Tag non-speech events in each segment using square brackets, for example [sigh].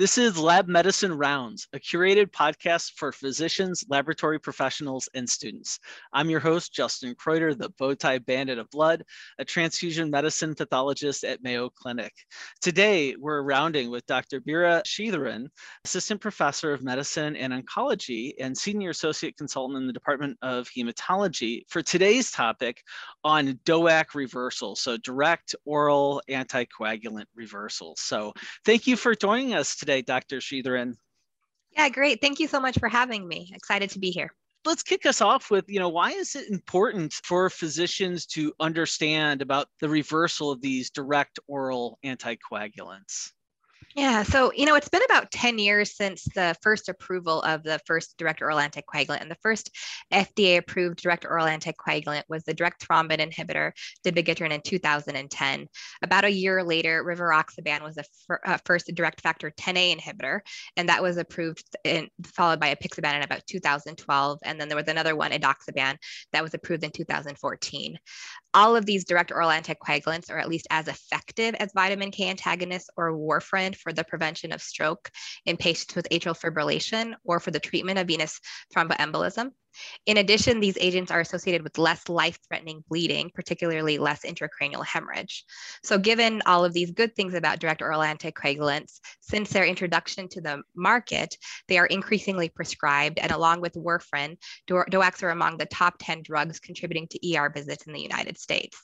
This is Lab Medicine Rounds, a curated podcast for physicians, laboratory professionals, and students. I'm your host, Justin Kreuter, the Bowtie Bandit of Blood, a transfusion medicine pathologist at Mayo Clinic. Today, we're rounding with Dr. Meera Sridharan, Assistant Professor of Medicine and Oncology and Senior Associate Consultant in the Department of Hematology, for today's topic on DOAC reversal, so direct oral anticoagulant reversal. So, thank you for joining us today today, Dr. Sridharan. Yeah, great. Thank you so much for having me. Excited to be here. Let's kick us off with, you know, why is it important for physicians to understand about the reversal of these direct oral anticoagulants? Yeah, so you know, it's been about 10 years since the first approval of the first direct oral anticoagulant. And the first FDA approved direct oral anticoagulant was the direct thrombin inhibitor, dabigatran, in 2010. About a year later, rivaroxaban was the fir- uh, first direct factor 10A inhibitor, and that was approved in, followed by apixaban in about 2012. And then there was another one, edoxaban, that was approved in 2014. All of these direct oral anticoagulants are at least as effective as vitamin K antagonists or warfarin for the prevention of stroke in patients with atrial fibrillation or for the treatment of venous thromboembolism. In addition, these agents are associated with less life-threatening bleeding, particularly less intracranial hemorrhage. So given all of these good things about direct oral anticoagulants, since their introduction to the market, they are increasingly prescribed, and along with warfarin, DOACs are among the top 10 drugs contributing to ER visits in the United States.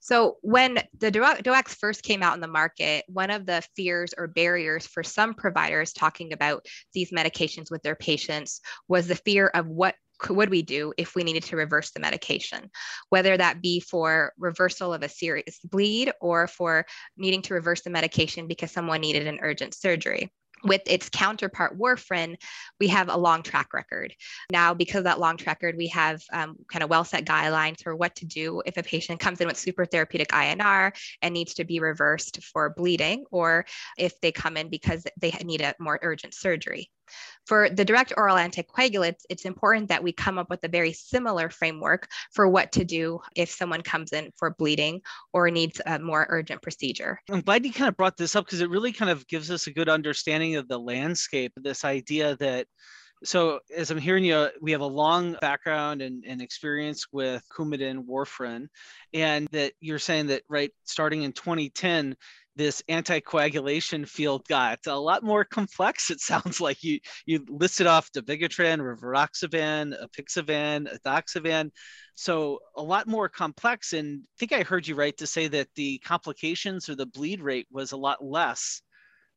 So when the DOACs first came out in the market, one of the fears or barriers for some providers talking about these medications with their patients was the fear of what would we do if we needed to reverse the medication, whether that be for reversal of a serious bleed or for needing to reverse the medication because someone needed an urgent surgery with its counterpart warfarin, we have a long track record. Now, because of that long track record, we have um, kind of well set guidelines for what to do if a patient comes in with super therapeutic INR and needs to be reversed for bleeding, or if they come in because they need a more urgent surgery. For the direct oral anticoagulants, it's important that we come up with a very similar framework for what to do if someone comes in for bleeding or needs a more urgent procedure. I'm glad you kind of brought this up because it really kind of gives us a good understanding of the landscape, this idea that so as I'm hearing you, we have a long background and, and experience with Coumadin, warfarin, and that you're saying that right starting in 2010, this anticoagulation field got a lot more complex. It sounds like you you listed off dabigatran, rivaroxaban, apixaban, edoxaban, so a lot more complex. And I think I heard you right to say that the complications or the bleed rate was a lot less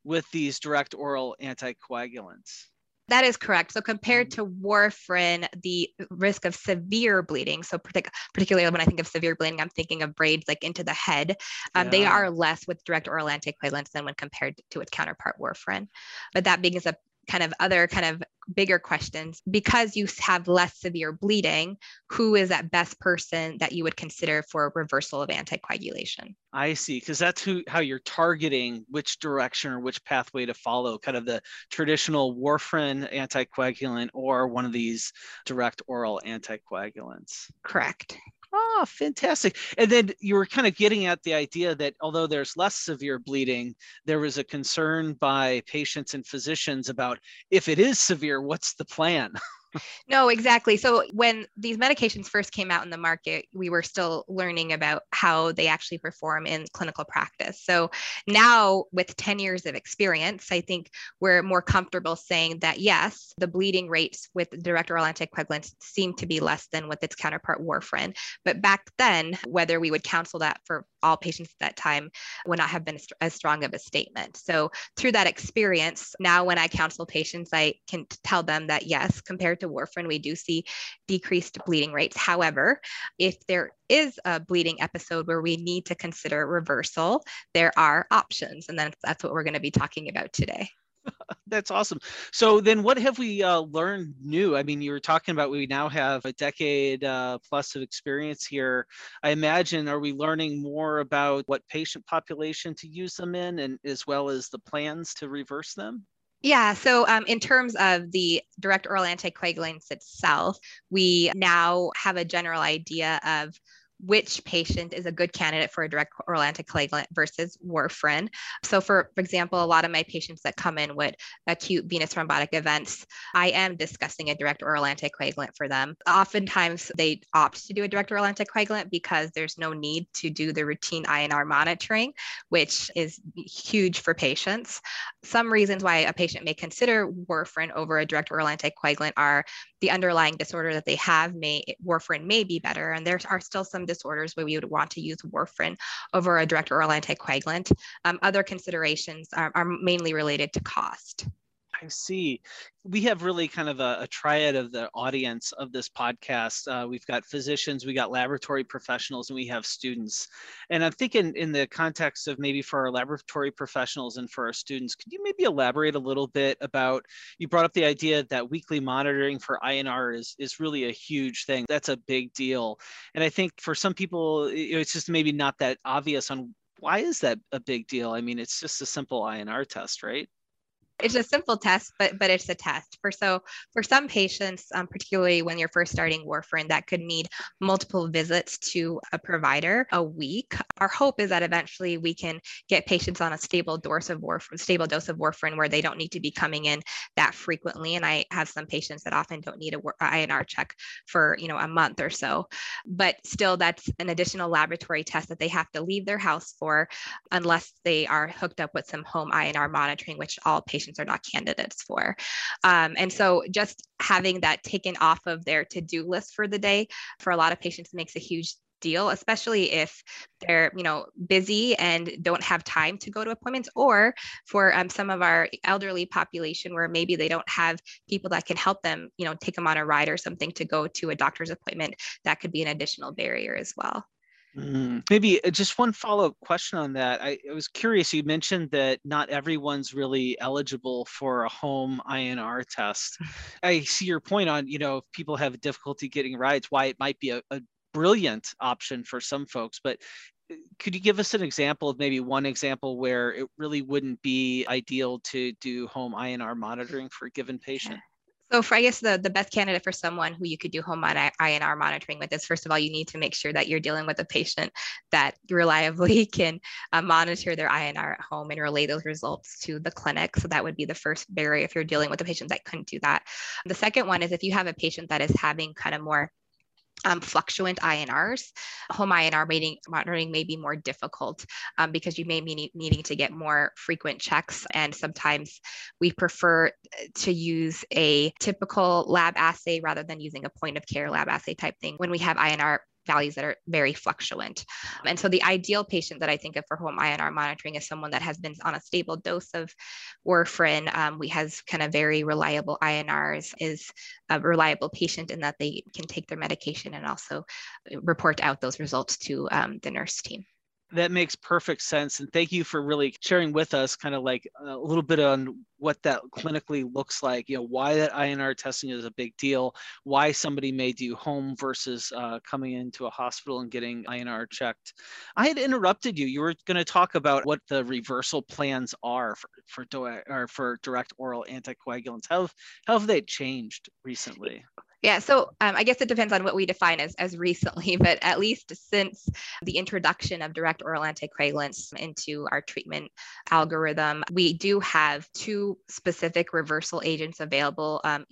with these direct oral anticoagulants. That is correct. So compared mm-hmm. to warfarin, the risk of severe bleeding, so partic- particularly when I think of severe bleeding, I'm thinking of braids like into the head. Um, yeah. They are less with direct oral anticoagulants than when compared to its counterpart warfarin. But that being is a kind of other kind of bigger questions because you have less severe bleeding who is that best person that you would consider for reversal of anticoagulation? I see because that's who how you're targeting which direction or which pathway to follow kind of the traditional warfarin anticoagulant or one of these direct oral anticoagulants. Correct Oh, fantastic. And then you were kind of getting at the idea that although there's less severe bleeding, there was a concern by patients and physicians about if it is severe, what's the plan? [laughs] no, exactly. So when these medications first came out in the market, we were still learning about how they actually perform in clinical practice. So now, with 10 years of experience, I think we're more comfortable saying that yes, the bleeding rates with direct oral anticoagulants seem to be less than with its counterpart warfarin. But back then, whether we would counsel that for all patients at that time would not have been as strong of a statement. So through that experience, now when I counsel patients, I can tell them that yes, compared to warfarin, we do see decreased bleeding rates. However, if there is a bleeding episode where we need to consider reversal, there are options. And then that's what we're going to be talking about today. [laughs] That's awesome. So then what have we uh, learned new? I mean, you were talking about we now have a decade uh, plus of experience here. I imagine, are we learning more about what patient population to use them in and as well as the plans to reverse them? Yeah, so um, in terms of the direct oral anticoagulants itself, we now have a general idea of which patient is a good candidate for a direct oral anticoagulant versus warfarin. So, for, example, a lot of my patients that come in with acute venous thrombotic events, I am discussing a direct oral anticoagulant for them. Oftentimes, they opt to do a direct oral anticoagulant because there's no need to do the routine INR monitoring, which is huge for patients. Some reasons why a patient may consider warfarin over a direct oral anticoagulant are the underlying disorder that they have may warfarin may be better and there are still some disorders where we would want to use warfarin over a direct oral anticoagulant. Um, other considerations are, are mainly related to cost I see. We have really kind of a, a triad of the audience of this podcast. Uh, we've got physicians, we got laboratory professionals, and we have students. And I'm thinking in the context of maybe for our laboratory professionals and for our students, could you maybe elaborate a little bit about? You brought up the idea that weekly monitoring for INR is is really a huge thing. That's a big deal. And I think for some people, it's just maybe not that obvious on why is that a big deal? I mean, it's just a simple INR test, right? It's a simple test, but but it's a test. For so for some patients, um, particularly when you're first starting warfarin, that could need multiple visits to a provider a week. Our hope is that eventually we can get patients on a stable dose of warfarin, stable dose of warfarin, where they don't need to be coming in that frequently. And I have some patients that often don't need a INR check for you know a month or so, but still that's an additional laboratory test that they have to leave their house for, unless they are hooked up with some home INR monitoring, which all patients patients are not candidates for. Um, and so just having that taken off of their to-do list for the day for a lot of patients makes a huge deal especially if they're you know busy and don't have time to go to appointments or for um, some of our elderly population where maybe they don't have people that can help them you know take them on a ride or something to go to a doctor's appointment that could be an additional barrier as well Mm, maybe uh, just one follow up question on that. I, I, was curious. You mentioned that not everyone's really eligible for a home INR test. [sighs] I see your point on, you know, if people have difficulty getting rides, why it might be a, a brilliant option for some folks. But uh, could you give us an example of maybe one example where it really wouldn't be ideal to do home INR monitoring for a given patient? So for I guess the, the best candidate for someone who you could do home INR monitoring with is first of all, you need to make sure that you're dealing with a patient that [laughs] reliably can uh, monitor their INR at home and relay those results to the clinic. So that would be the first barrier if you're dealing with a patient that couldn't do that. The second one is if you have a patient that is having kind of more um, fluctuant INRs, home INR rating, monitoring may be more difficult um, because you may be needing to get more frequent checks. And sometimes we prefer to use a typical lab assay rather than using a point of care lab assay type thing when we have INR values that are very fluctuant. And so the ideal patient that I think of for home INR monitoring is someone that has been on a stable dose of warfarin. Um, we has kind of very reliable INRs, is a reliable patient in that they can take their medication and also report out those results to um, the nurse team. That makes perfect sense. And thank you for really sharing with us kind of like a little bit on what that clinically looks like, you know, why that INR testing is a big deal, why somebody may do home versus uh, coming into a hospital and getting INR checked. I had interrupted you. You were going to talk about what the reversal plans are for, for, do- or for direct oral anticoagulants. How, how have they changed recently? Yeah, so um, I guess it depends on what we define as, as recently, [laughs] but at least since the introduction of direct oral anticoagulants into our treatment algorithm, we do have two specific reversal agents available. Um,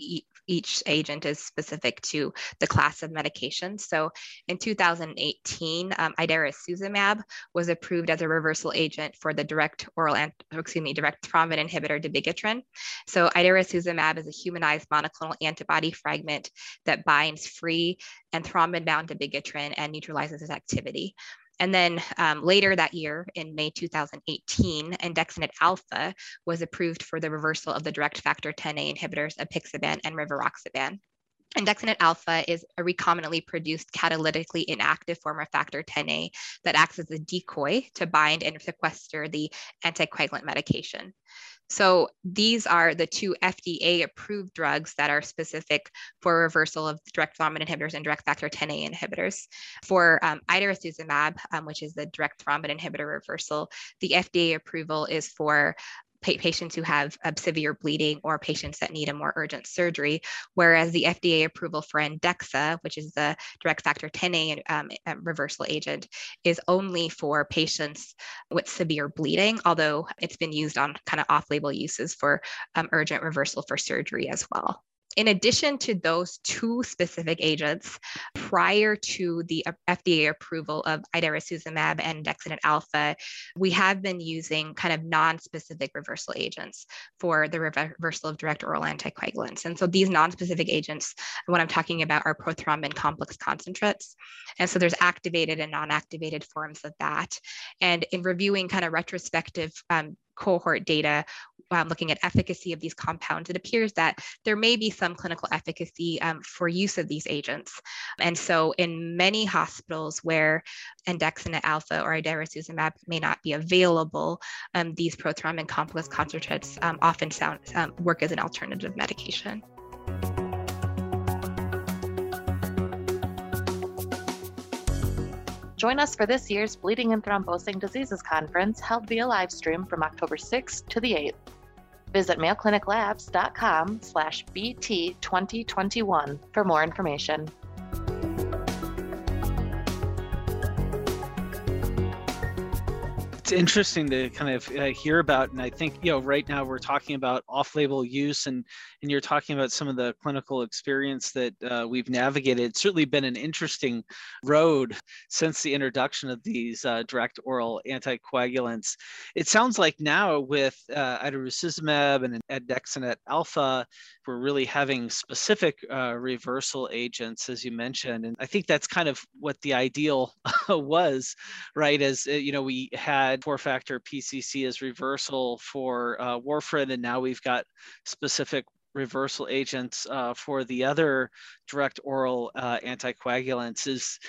each agent is specific to the class of medications. So in 2018, um, idarucizumab was approved as a reversal agent for the direct oral, excuse me, direct thrombin inhibitor dabigatran. So idarucizumab is a humanized monoclonal antibody fragment that binds free and thrombin-bound dabigatran and neutralizes its activity. And then um, later that year, in May 2018, andexanet alfa was approved for the reversal of the direct factor 10A inhibitors apixaban and rivaroxaban. Andexanet alfa is a recombinantly produced catalytically inactive form of factor 10A that acts as a decoy to bind and sequester the anticoagulant medication. So these are the two FDA approved drugs that are specific for reversal of direct thrombin inhibitors and direct factor 10A inhibitors. For um, idarucizumab, um, which is the direct thrombin inhibitor reversal, the FDA approval is for patients who have severe bleeding or patients that need a more urgent surgery. Whereas the FDA approval for Andexxa, which is the direct factor 10A um, reversal agent, is only for patients with severe bleeding, although it's been used on kind of off label uses for um, urgent reversal for surgery as well in addition to those two specific agents, prior to the FDA approval of idarucizumab and andexanet alfa, we have been using kind of non-specific reversal agents for the reversal of direct oral anticoagulants. And so these non-specific agents, what I'm talking about are prothrombin complex concentrates. And so there's activated and non-activated forms of that. And in reviewing kind of retrospective um, cohort data um, looking at efficacy of these compounds, it appears that there may be some clinical efficacy um, for use of these agents. And so in many hospitals where andexanet alfa or idarucizumab may not be available, um, these prothrombin complex concentrates um, often sound, um, work as an alternative medication. Join us for this year's Bleeding and Thrombosing Diseases Conference held via live stream from October 6th to the 8th. Visit mayocliniclabs.com slash BT2021 for more information. It's interesting to kind of uh, hear about and i think you know right now we're talking about off-label use and and you're talking about some of the clinical experience that uh, we've navigated. It's certainly been an interesting road since the introduction of these uh, direct oral anticoagulants. It sounds like now with uh, idarucizumab and andexanet alfa we're really having specific uh, reversal agents as you mentioned and i think that's kind of what the ideal [laughs] was right as uh, you know we had four factor PCC as reversal for uh, warfarin, and now we've got specific reversal agents uh, for the other direct oral uh, anticoagulants. Is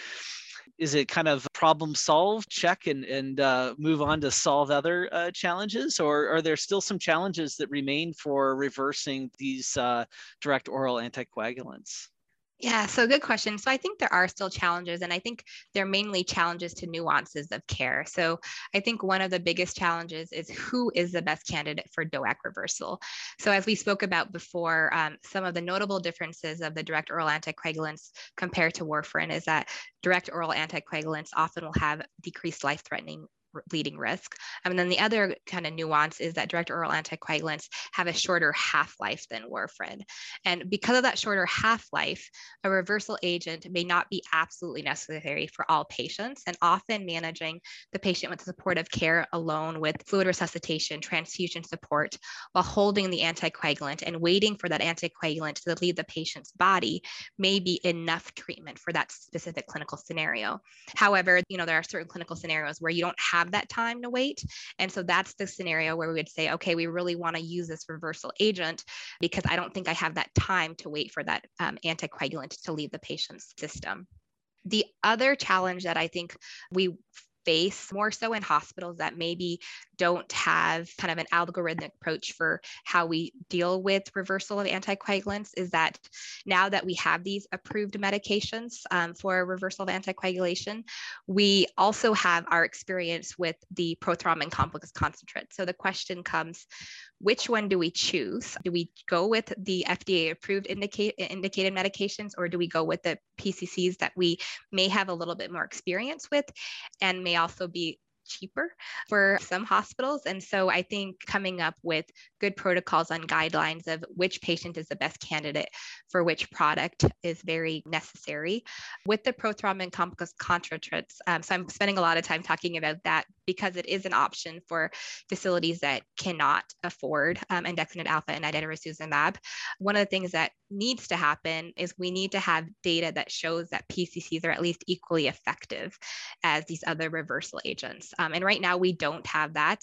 is it kind of problem solved, check, and and uh, move on to solve other uh, challenges, or are there still some challenges that remain for reversing these uh, direct oral anticoagulants? Yeah, so good question. So I think there are still challenges, and I think they're mainly challenges to nuances of care. So I think one of the biggest challenges is who is the best candidate for DOAC reversal. So as we spoke about before, um, some of the notable differences of the direct oral anticoagulants compared to warfarin is that direct oral anticoagulants often will have decreased life-threatening bleeding risk. Um, and then the other kind of nuance is that direct oral anticoagulants have a shorter half-life than warfarin. And because of that shorter half-life, a reversal agent may not be absolutely necessary for all patients. And often managing the patient with supportive care alone with fluid resuscitation, transfusion support, while holding the anticoagulant and waiting for that anticoagulant to leave the patient's body may be enough treatment for that specific clinical scenario. However, you know, there are certain clinical scenarios where you don't have have that time to wait. And so that's the scenario where we would say, okay, we really want to use this reversal agent because I don't think I have that time to wait for that um, anticoagulant to leave the patient's system. The other challenge that I think we face more so in hospitals that maybe don't have kind of an algorithmic approach for how we deal with reversal of anticoagulants is that now that we have these approved medications um, for reversal of anticoagulation, we also have our experience with the prothrombin complex concentrate. So the question comes, which one do we choose? Do we go with the FDA approved indicate, indicated medications or do we go with the PCCs that we may have a little bit more experience with and may also be cheaper for some hospitals. And so I think coming up with good protocols on guidelines of which patient is the best candidate for which product is very necessary. With the prothrombin complex concentrates, um, so I'm spending a lot of time talking about that because it is an option for facilities that cannot afford um, andexanet alfa and idarucizumab. One of the things that needs to happen is we need to have data that shows that PCCs are at least equally effective as these other reversal agents. Um, and right now we don't have that.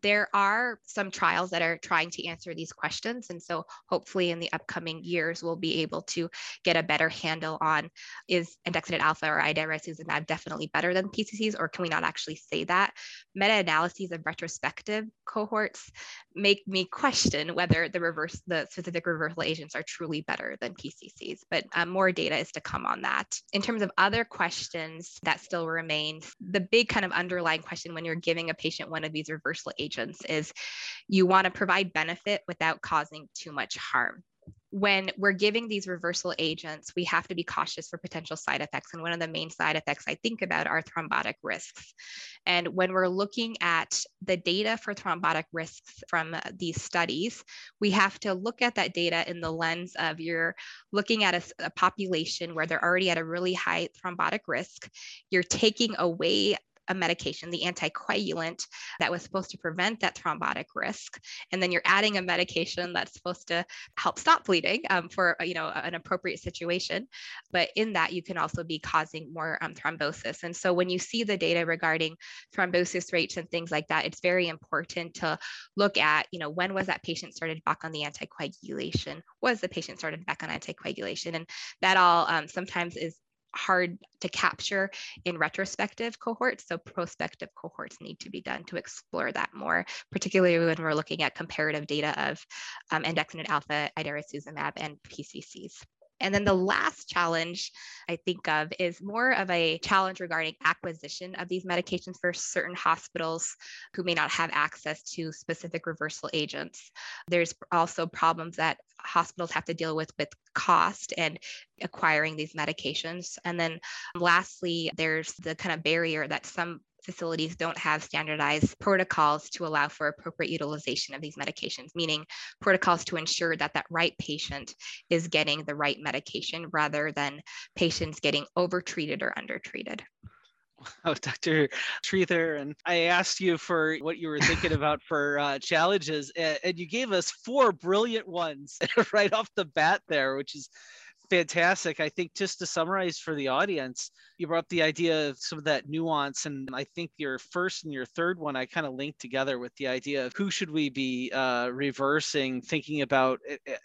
There are some trials that are trying to answer these questions. And so hopefully in the upcoming years, we'll be able to get a better handle on is andexanet alfa or idarucizumab definitely better than PCCs, or can we not actually say that? Meta-analyses of retrospective cohorts make me question whether the reverse, the specific reversal agents are truly better than PCCs, but um, more data is to come on that. In terms of other questions that still remain, the big kind of underlying question when you're giving a patient one of these reversal agents is you want to provide benefit without causing too much harm when we're giving these reversal agents, we have to be cautious for potential side effects. And one of the main side effects I think about are thrombotic risks. And when we're looking at the data for thrombotic risks from uh, these studies, we have to look at that data in the lens of you're looking at a, a population where they're already at a really high thrombotic risk. You're taking away a medication, the anticoagulant that was supposed to prevent that thrombotic risk, and then you're adding a medication that's supposed to help stop bleeding um, for you know an appropriate situation. But in that, you can also be causing more um, thrombosis. And so when you see the data regarding thrombosis rates and things like that, it's very important to look at you know when was that patient started back on the anticoagulation? Was the patient started back on anticoagulation? And that all um, sometimes is hard to capture in retrospective cohorts. So prospective cohorts need to be done to explore that more, particularly when we're looking at comparative data of um, andexanet alfa, idarucizumab, and PCCs. And then the last challenge I think of is more of a challenge regarding acquisition of these medications for certain hospitals who may not have access to specific reversal agents. There's also problems that hospitals have to deal with with cost and acquiring these medications. And then lastly, there's the kind of barrier that some facilities don't have standardized protocols to allow for appropriate utilization of these medications, meaning protocols to ensure that that right patient is getting the right medication rather than patients getting overtreated or undertreated. Oh, Dr. Sridharan I asked you for what you were thinking [laughs] about for uh, challenges, and, and you gave us four brilliant ones [laughs] right off the bat there, which is fantastic. I think just to summarize for the audience, you brought up the idea of some of that nuance, and I think your first and your third one I kind of linked together with the idea of who should we be uh, reversing, thinking about,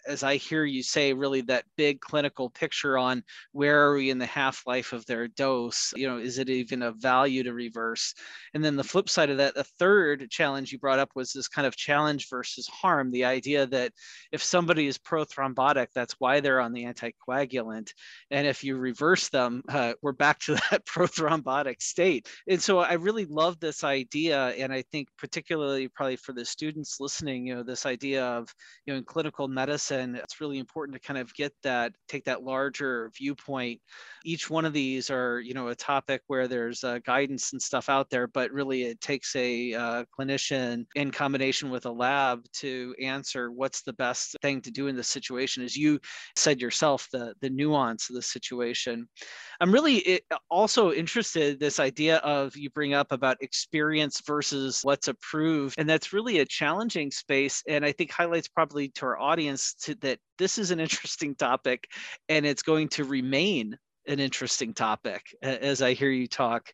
as I hear you say, really that big clinical picture on where are we in the half life of their dose? You know, is it even a value to reverse? And then the flip side of that, the third challenge you brought up was this kind of challenge versus harm, the idea that if somebody is prothrombotic, that's why they're on the anticoagulant anticoagulant. And if you reverse them, [laughs] uh, we're back to [laughs] that prothrombotic state. And so I really love this idea. And I think particularly probably for the students listening, you know, this idea of, you know, in clinical medicine, it's really important to kind of get that, take that larger viewpoint. Each one of these are, you know, a topic where there's uh, guidance and stuff out there, but really it takes a uh, clinician in combination with a lab to answer what's the best thing to do in this situation. As you said yourself, the the nuance of the situation. I'm really eh, also interested this idea of you bring up about experience versus what's approved, and that's really a challenging space. And I think highlights probably to our audience to, that this is an [laughs] interesting topic, and it's going to remain an interesting topic as I hear you talk.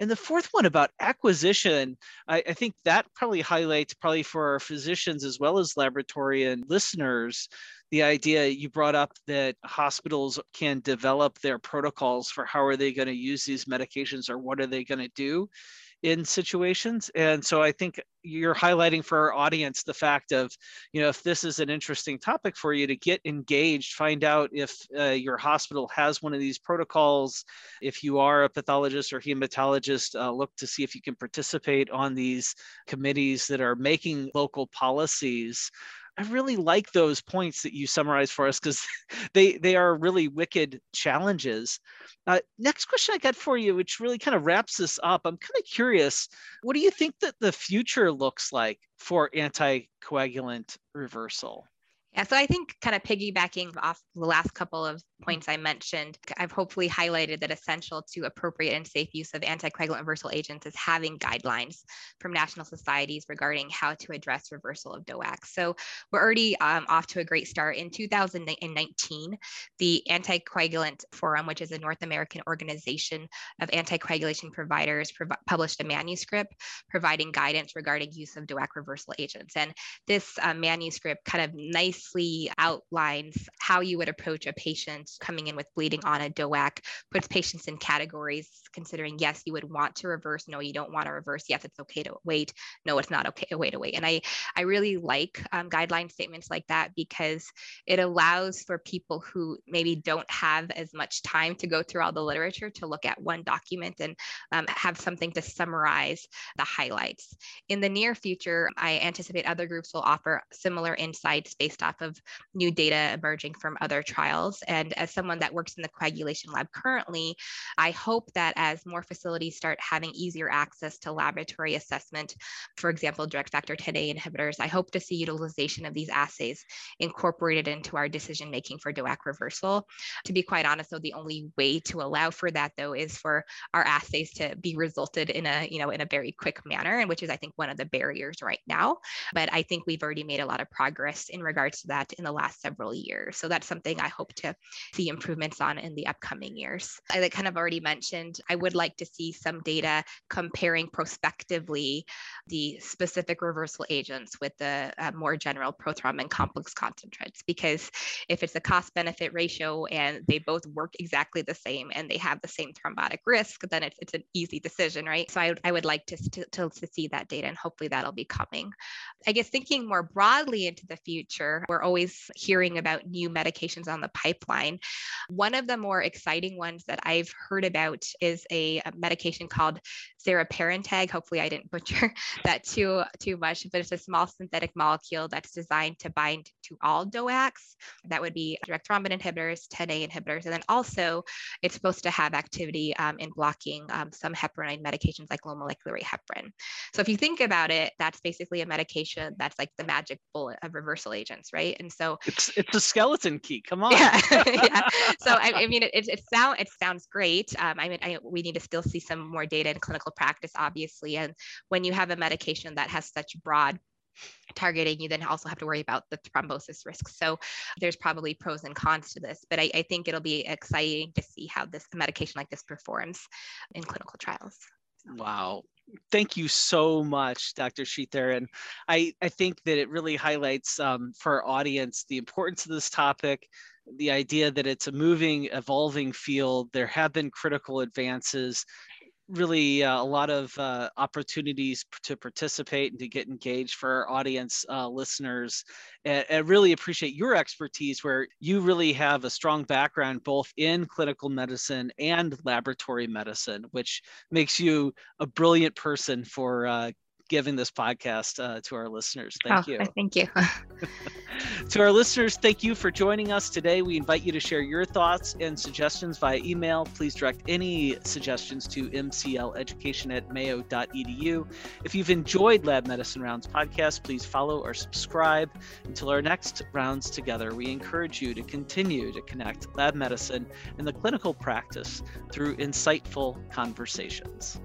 And the fourth one about acquisition, I, I, think that probably highlights probably for our physicians as well as laboratory and listeners the idea you brought up that hospitals can develop their protocols for how are they going to use these medications or what are they going to do in situations. And so i think you're highlighting for our audience the fact of you know if this is an interesting topic for you to get engaged find out if uh, your hospital has one of these protocols if you are a pathologist or hematologist uh, look to see if you can participate on these committees that are making local policies I really like those points that you summarized for us because [laughs] they they are really wicked challenges. Uh, next question I got for you, which really kind of wraps this up. I'm kind of curious. What do you think that the future looks like for anticoagulant reversal? Yeah, so I think kind of piggybacking off the last couple of points I mentioned, I've hopefully highlighted that essential to appropriate and safe use of anticoagulant reversal agents is having guidelines from national societies regarding how to address reversal of DOAC. So we're already um, off to a great start. In 2019, the Anticoagulant Forum, which is a North American organization of anticoagulation providers, prov- published a manuscript providing guidance regarding use of DOAC reversal agents. And this uh, manuscript kind of nicely outlines how you would approach a patient coming in with bleeding on a DOAC puts patients in categories considering yes, you would want to reverse, no, you don't want to reverse, yes, it's okay to wait, no, it's not okay to wait to wait. And I, I really like um, guideline statements like that because it allows for people who maybe don't have as much time to go through all the literature to look at one document and um, have something to summarize the highlights. In the near future, I anticipate other groups will offer similar insights based off of new data emerging from other trials. And as someone that works in the coagulation lab currently, I hope that as more facilities start having easier access to laboratory assessment, for example, direct factor 10A inhibitors, I hope to see utilization of these assays incorporated into our decision making for DOAC reversal. To be quite honest, though, the only way to allow for that though is for our assays to be resulted in a, you know, in a very quick manner, and which is I think one of the barriers right now. But I think we've already made a lot of progress in regards to that in the last several years. So that's something I hope to see improvements on in the upcoming years. I kind of already mentioned, I would like to see some data comparing prospectively the specific reversal agents with the uh, more general prothrombin complex concentrates, because if it's a cost benefit ratio and they both work exactly the same and they have the same thrombotic risk, then it's, it's an easy decision, right? So I, I would like to, to, to see that data and hopefully that'll be coming. I guess thinking more broadly into the future, we're always hearing about new medications on the pipeline. One of the more exciting ones that I've heard about is a, a medication called ciraparantag. Hopefully, I didn't butcher [laughs] that too too much, but it's a small synthetic molecule that's designed to bind to all DOACs. That would be direct thrombin inhibitors, 10A inhibitors, and then also it's supposed to have activity um, in blocking um, some heparin medications like low molecular weight heparin. So if you think about it, that's basically a medication that's like the magic bullet of reversal agents, right? And so it's it's a skeleton key. Come on. Yeah. [laughs] [laughs] So I, I mean, it, it, it it sounds great. Um, I mean, I, we need to still see some more data in clinical practice, obviously. And when you have a medication that has such broad targeting, you then also have to worry about the thrombosis risk. So there's probably pros and cons to this, but I, I think it'll be exciting to see how this medication like this performs in clinical trials. Wow. Thank you so much, Dr. Sheether. And I, I think that it really highlights um, for our audience the importance of this topic, the idea that it's a moving, evolving field. There have been critical advances really uh, a lot of uh, opportunities to participate and to get engaged for our audience uh, listeners. And I really appreciate your expertise where you really have a strong background both in clinical medicine and laboratory medicine, which makes you a brilliant person for uh, giving this podcast uh, to our listeners. Thank oh, you. Thank you. [laughs] [laughs] to our listeners, thank you for joining us today. We invite you to share your thoughts and suggestions via email. Please direct any suggestions to mcleducation at mayo.edu. If you've enjoyed Lab Medicine Rounds podcast, please follow or subscribe. Until our next rounds together, we encourage you to continue to connect lab medicine and the clinical practice through insightful conversations.